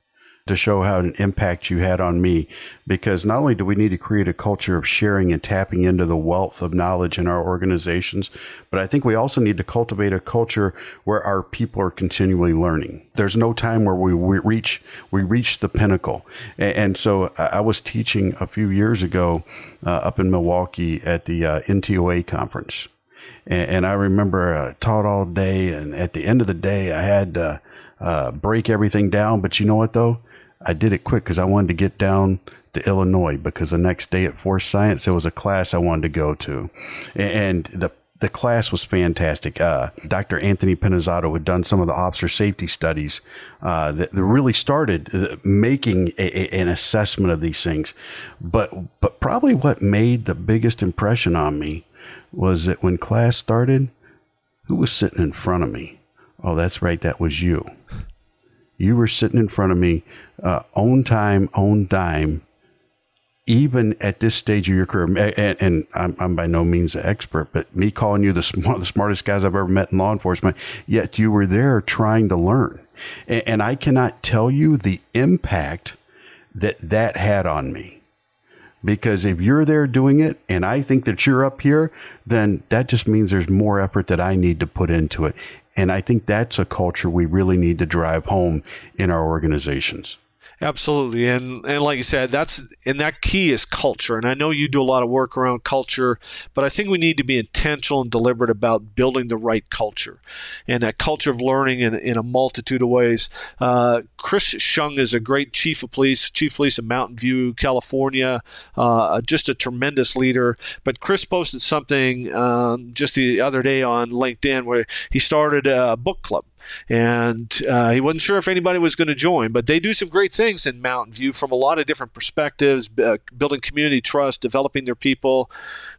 to show how an impact you had on me. Because not only do we need to create a culture of sharing and tapping into the wealth of knowledge in our organizations, but I think we also need to cultivate a culture where our people are continually learning. There's no time where we, we reach we reach the pinnacle. And, and, so I was teaching a few years ago uh, up in Milwaukee at the uh, NTOA conference. And, I remember uh, taught all day, and at the end of the day, I had to uh, break everything down. But you know what, though? I did it quick because I wanted to get down to Illinois because the next day at Force Science there was a class I wanted to go to, and the the class was fantastic. Uh, Dr. Anthony Pinizzotto had done some of the officer safety studies uh, that, that, really started uh, making a, a, an assessment of these things. But but probably what made the biggest impression on me was that when class started, who was sitting in front of me? Oh, that's right, that was you. You were sitting in front of me, uh, own time, own dime, even at this stage of your career, and, and I'm, I'm, by no means an expert, but me calling you the, smart, (laughs) the smartest guys I've ever met in law enforcement, yet you were there trying to learn. And, and I cannot tell you the impact that that had on me. Because if you're there doing it and I think that you're up here, then that just means there's more effort that I need to put into it. And I think that's a culture we really need to drive home in our organizations. Absolutely, and and like you said, that's and that key is culture. And I know you do a lot of work around culture, but I think we need to be intentional and deliberate about building the right culture, and that culture of learning in, in a multitude of ways. Uh, Chris Hsiung is a great chief of police, chief of police in Mountain View, California, uh, just a tremendous leader. But Chris posted something um, just the other day on LinkedIn where he started a book club and uh, he wasn't sure if anybody was going to join. But they do some great things in Mountain View from a lot of different perspectives, uh, building community trust, developing their people.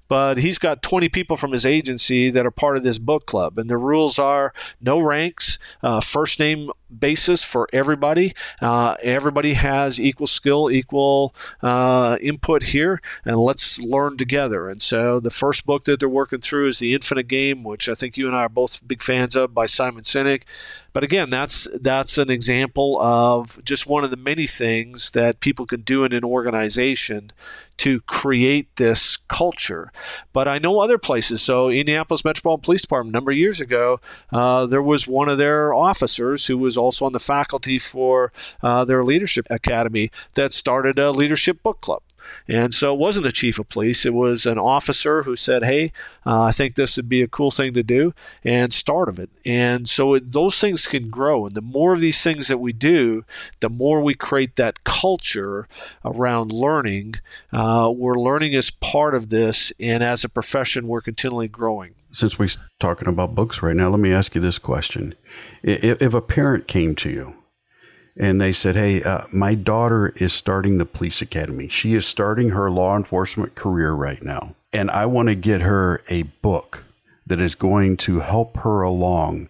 But he's got 20 people from his agency that are part of this book club, and the rules are no ranks, uh, first name basis for everybody. Uh, everybody has equal skill, equal uh, input here, and let's learn together. And so the first book that they're working through is The Infinite Game, which I think you and I are both big fans of by Simon Sinek. But again, that's that's an example of just one of the many things that people can do in an organization to create this culture. But I know other places. So Indianapolis Metropolitan Police Department, a number of years ago, uh, there was one of their officers who was also on the faculty for uh, their leadership academy that started a leadership book club. And so it wasn't a chief of police, it was an officer who said, Hey, uh, I think this would be a cool thing to do, and start of it. And so it, those things can grow. And the more of these things that we do, the more we create that culture around learning. Uh, we're learning as part of this, and as a profession, we're continually growing. Since we're talking about books right now, let me ask you this question. If, if a parent came to you and they said, Hey, uh, my daughter is starting the police academy. She is starting her law enforcement career right now. And I want to get her a book that is going to help her along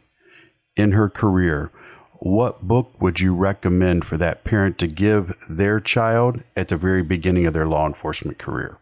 in her career. What book would you recommend for that parent to give their child at the very beginning of their law enforcement career?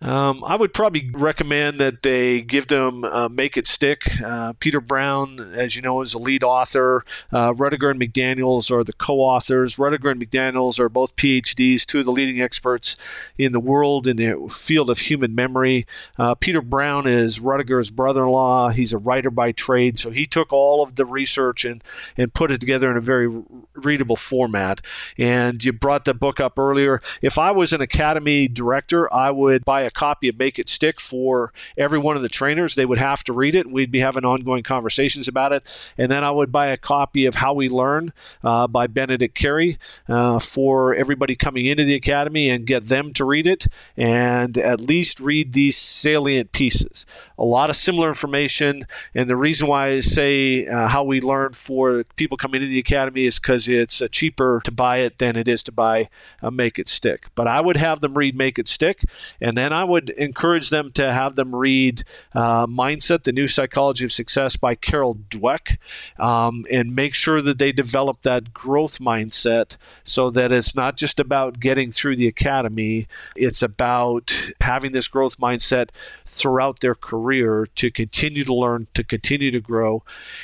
Um, I would probably recommend that they give them uh, Make It Stick. Uh, Peter Brown, as you know, is a lead author. Uh, Roediger and McDaniels are the co authors. Roediger and McDaniels are both PhDs, two of the leading experts in the world in the field of human memory. Uh, Peter Brown is Roediger's brother in law. He's a writer by trade, so he took all of the research and, and put it together in a very readable format. And you brought the book up earlier. If I was an academy director, I would buy a copy of Make It Stick for every one of the trainers. They would have to read it. We'd be having ongoing conversations about it. And then I would buy a copy of How We Learn uh, by Benedict Carey uh, for everybody coming into the academy and get them to read it and at least read these salient pieces. A lot of similar information. And the reason why I say uh, How We Learn for people coming into the academy is because it's uh, cheaper to buy it than it is to buy Make It Stick. But I would have them read Make It Stick. And then I would encourage them to have them read uh, Mindset, The New Psychology of Success by Carol Dweck, um, and make sure that they develop that growth mindset so that it's not just about getting through the academy, it's about having this growth mindset throughout their career to continue to learn, to continue to grow.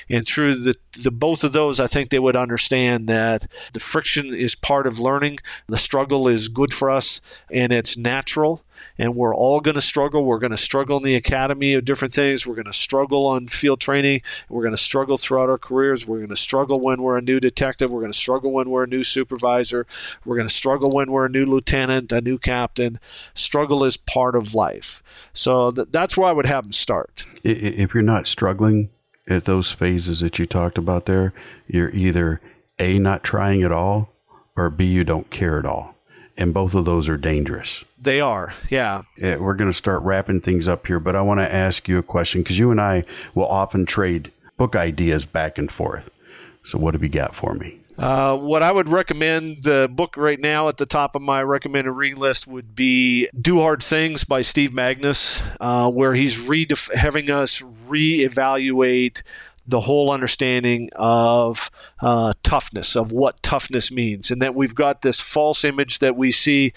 And through the, the both of those, I think they would understand that the friction is part of learning, the struggle is good for us, and it's natural and we're all going to struggle. We're going to struggle in the academy of different things. We're going to struggle on field training. We're going to struggle throughout our careers. We're going to struggle when we're a new detective. We're going to struggle when we're a new supervisor. We're going to struggle when we're a new lieutenant, a new captain. Struggle is part of life. So th- that's where I would have them start. If you're not struggling at those phases that you talked about there, you're either A, not trying at all, or B, you don't care at all. And both of those are dangerous. They are, yeah. yeah we're going to start wrapping things up here, but I want to ask you a question because you and I will often trade book ideas back and forth. So, what have you got for me? Uh, what I would recommend, the book right now at the top of my recommended reading list would be Do Hard Things by Steve Magness, uh, where he's redef- having us reevaluate the whole understanding of uh, toughness, of what toughness means, and that we've got this false image that we see.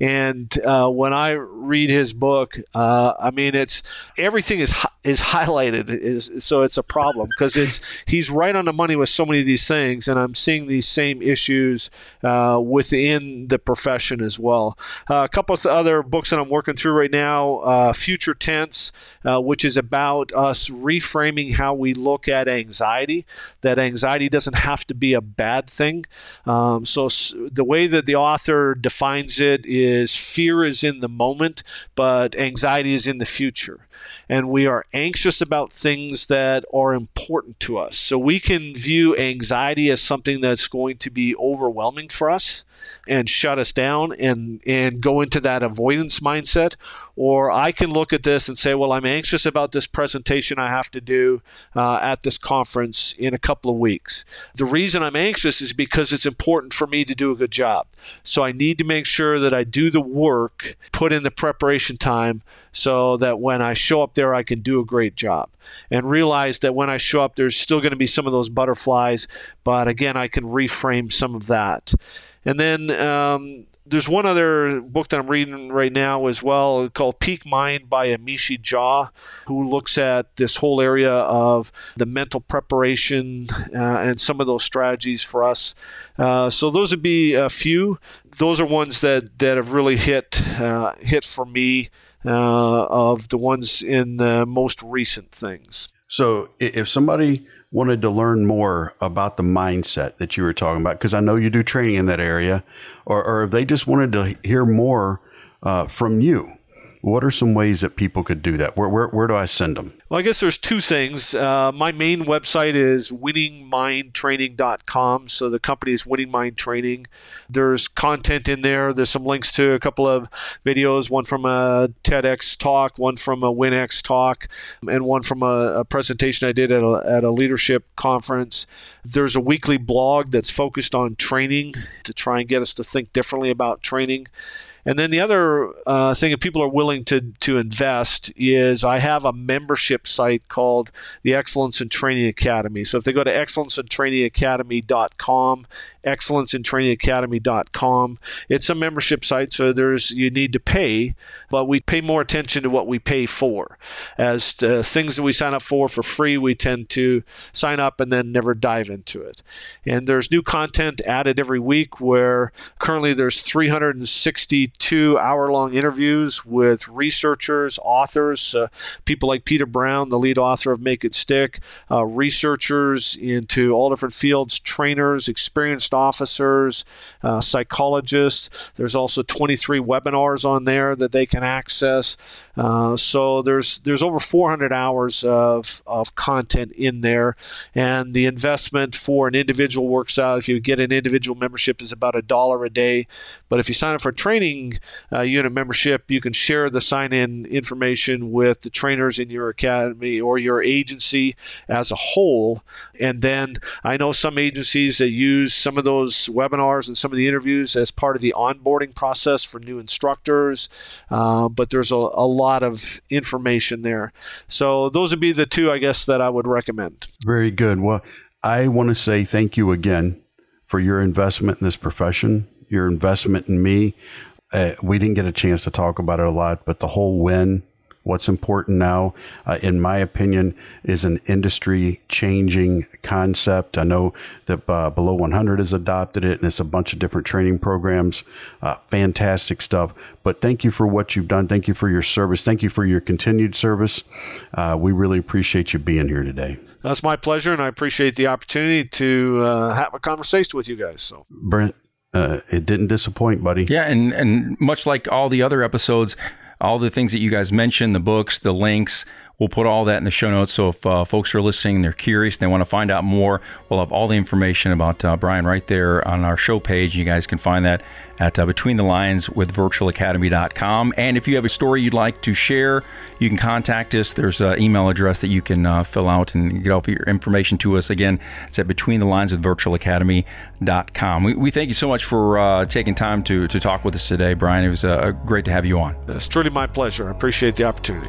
And uh, when I read his book, uh, I mean, it's everything is is highlighted, is so it's a problem because it's he's right on the money with so many of these things, and I'm seeing these same issues uh, within the profession as well. Uh, a couple of other books that I'm working through right now: uh, Future Tense, which is about us reframing how we look anxiety, that anxiety doesn't have to be a bad thing. Um, so, the way that the author defines it is fear is in the moment, but anxiety is in the future and we are anxious about things that are important to us. So we can view anxiety as something that's going to be overwhelming for us and shut us down and, and go into that avoidance mindset. Or I can look at this and say, well, I'm anxious about this presentation I have to do uh, at this conference in a couple of weeks. The reason I'm anxious is because it's important for me to do a good job. So I need to make sure that I do the work, put in the preparation time so that when I show up there, I can do a great job. And realize that when I show up, there's still going to be some of those butterflies, but again, I can reframe some of that. And then um, there's one other book that I'm reading right now as well called Peak Mind by Amishi Jha, who looks at this whole area of the mental preparation uh, and some of those strategies for us. Uh, so those would be a few. Those are ones that, that have really hit uh, hit for me uh, of the ones in the most recent things. So if somebody wanted to learn more about the mindset that you were talking about, because I know you do training in that area, or, or if they just wanted to hear more uh, from you, what are some ways that people could do that? Where, where, where do I send them? Well, I guess there's two things. Uh, my main website is winningmindtraining.com. So the company is Winning Mind Training. There's content in there. There's some links to a couple of videos, one from a TEDx talk, one from a WinX talk, and one from a, a presentation I did at a, at a leadership conference. There's a weekly blog that's focused on training to try and get us to think differently about training. And then the other uh, thing, if people are willing to, to invest, is I have a membership site called the Excellence in Training Academy. So if they go to excellenceintrainingacademy.com excellenceintrainingacademy.com. It's a membership site, so there's you need to pay, but we pay more attention to what we pay for. As things that we sign up for for free, we tend to sign up and then never dive into it. And there's new content added every week where currently there's 362 hour-long interviews with researchers, authors, uh, people like Peter Brown, the lead author of Make It Stick, uh, researchers into all different fields, trainers, experienced officers, uh, psychologists. There's also 23 webinars on there that they can access. Uh, so there's there's over 400 hours of, of content in there, and the investment for an individual works out. If you get an individual membership, is about a dollar a day, but if you sign up for a training uh, unit membership, you can share the sign-in information with the trainers in your academy or your agency as a whole. And then I know some agencies that use some of those webinars and some of the interviews as part of the onboarding process for new instructors, uh, but there's a, a lot of information there. So those would be the two, I guess, that I would recommend. Very good. Well, I want to say thank you again for your investment in this profession, your investment in me. Uh, we didn't get a chance to talk about it a lot, but the whole win What's important now, uh, in my opinion, is an industry changing concept. I know that uh, Below 100 has adopted it and it's a bunch of different training programs. Uh, fantastic stuff. But thank you for what you've done. Thank you for your service. Thank you for your continued service. Uh, we really appreciate you being here today. That's my pleasure, and I appreciate the opportunity to uh, have a conversation with you guys. So, Brent, uh, it didn't disappoint, buddy. Yeah, and and much like all the other episodes, all the things that you guys mentioned, the books, the links. We'll put all that in the show notes. So if uh, folks are listening, they're curious, they want to find out more, we'll have all the information about uh, Brian right there on our show page. You guys can find that at uh, Between the Lines with virtualacademy.com. And if you have a story you'd like to share, you can contact us. There's an email address that you can uh, fill out and get all your information to us. Again, it's at Between the Lines with virtualacademy.com. We, we thank you so much for uh, taking time to, to talk with us today, Brian. It was uh, great to have you on. It's truly my pleasure. I appreciate the opportunity.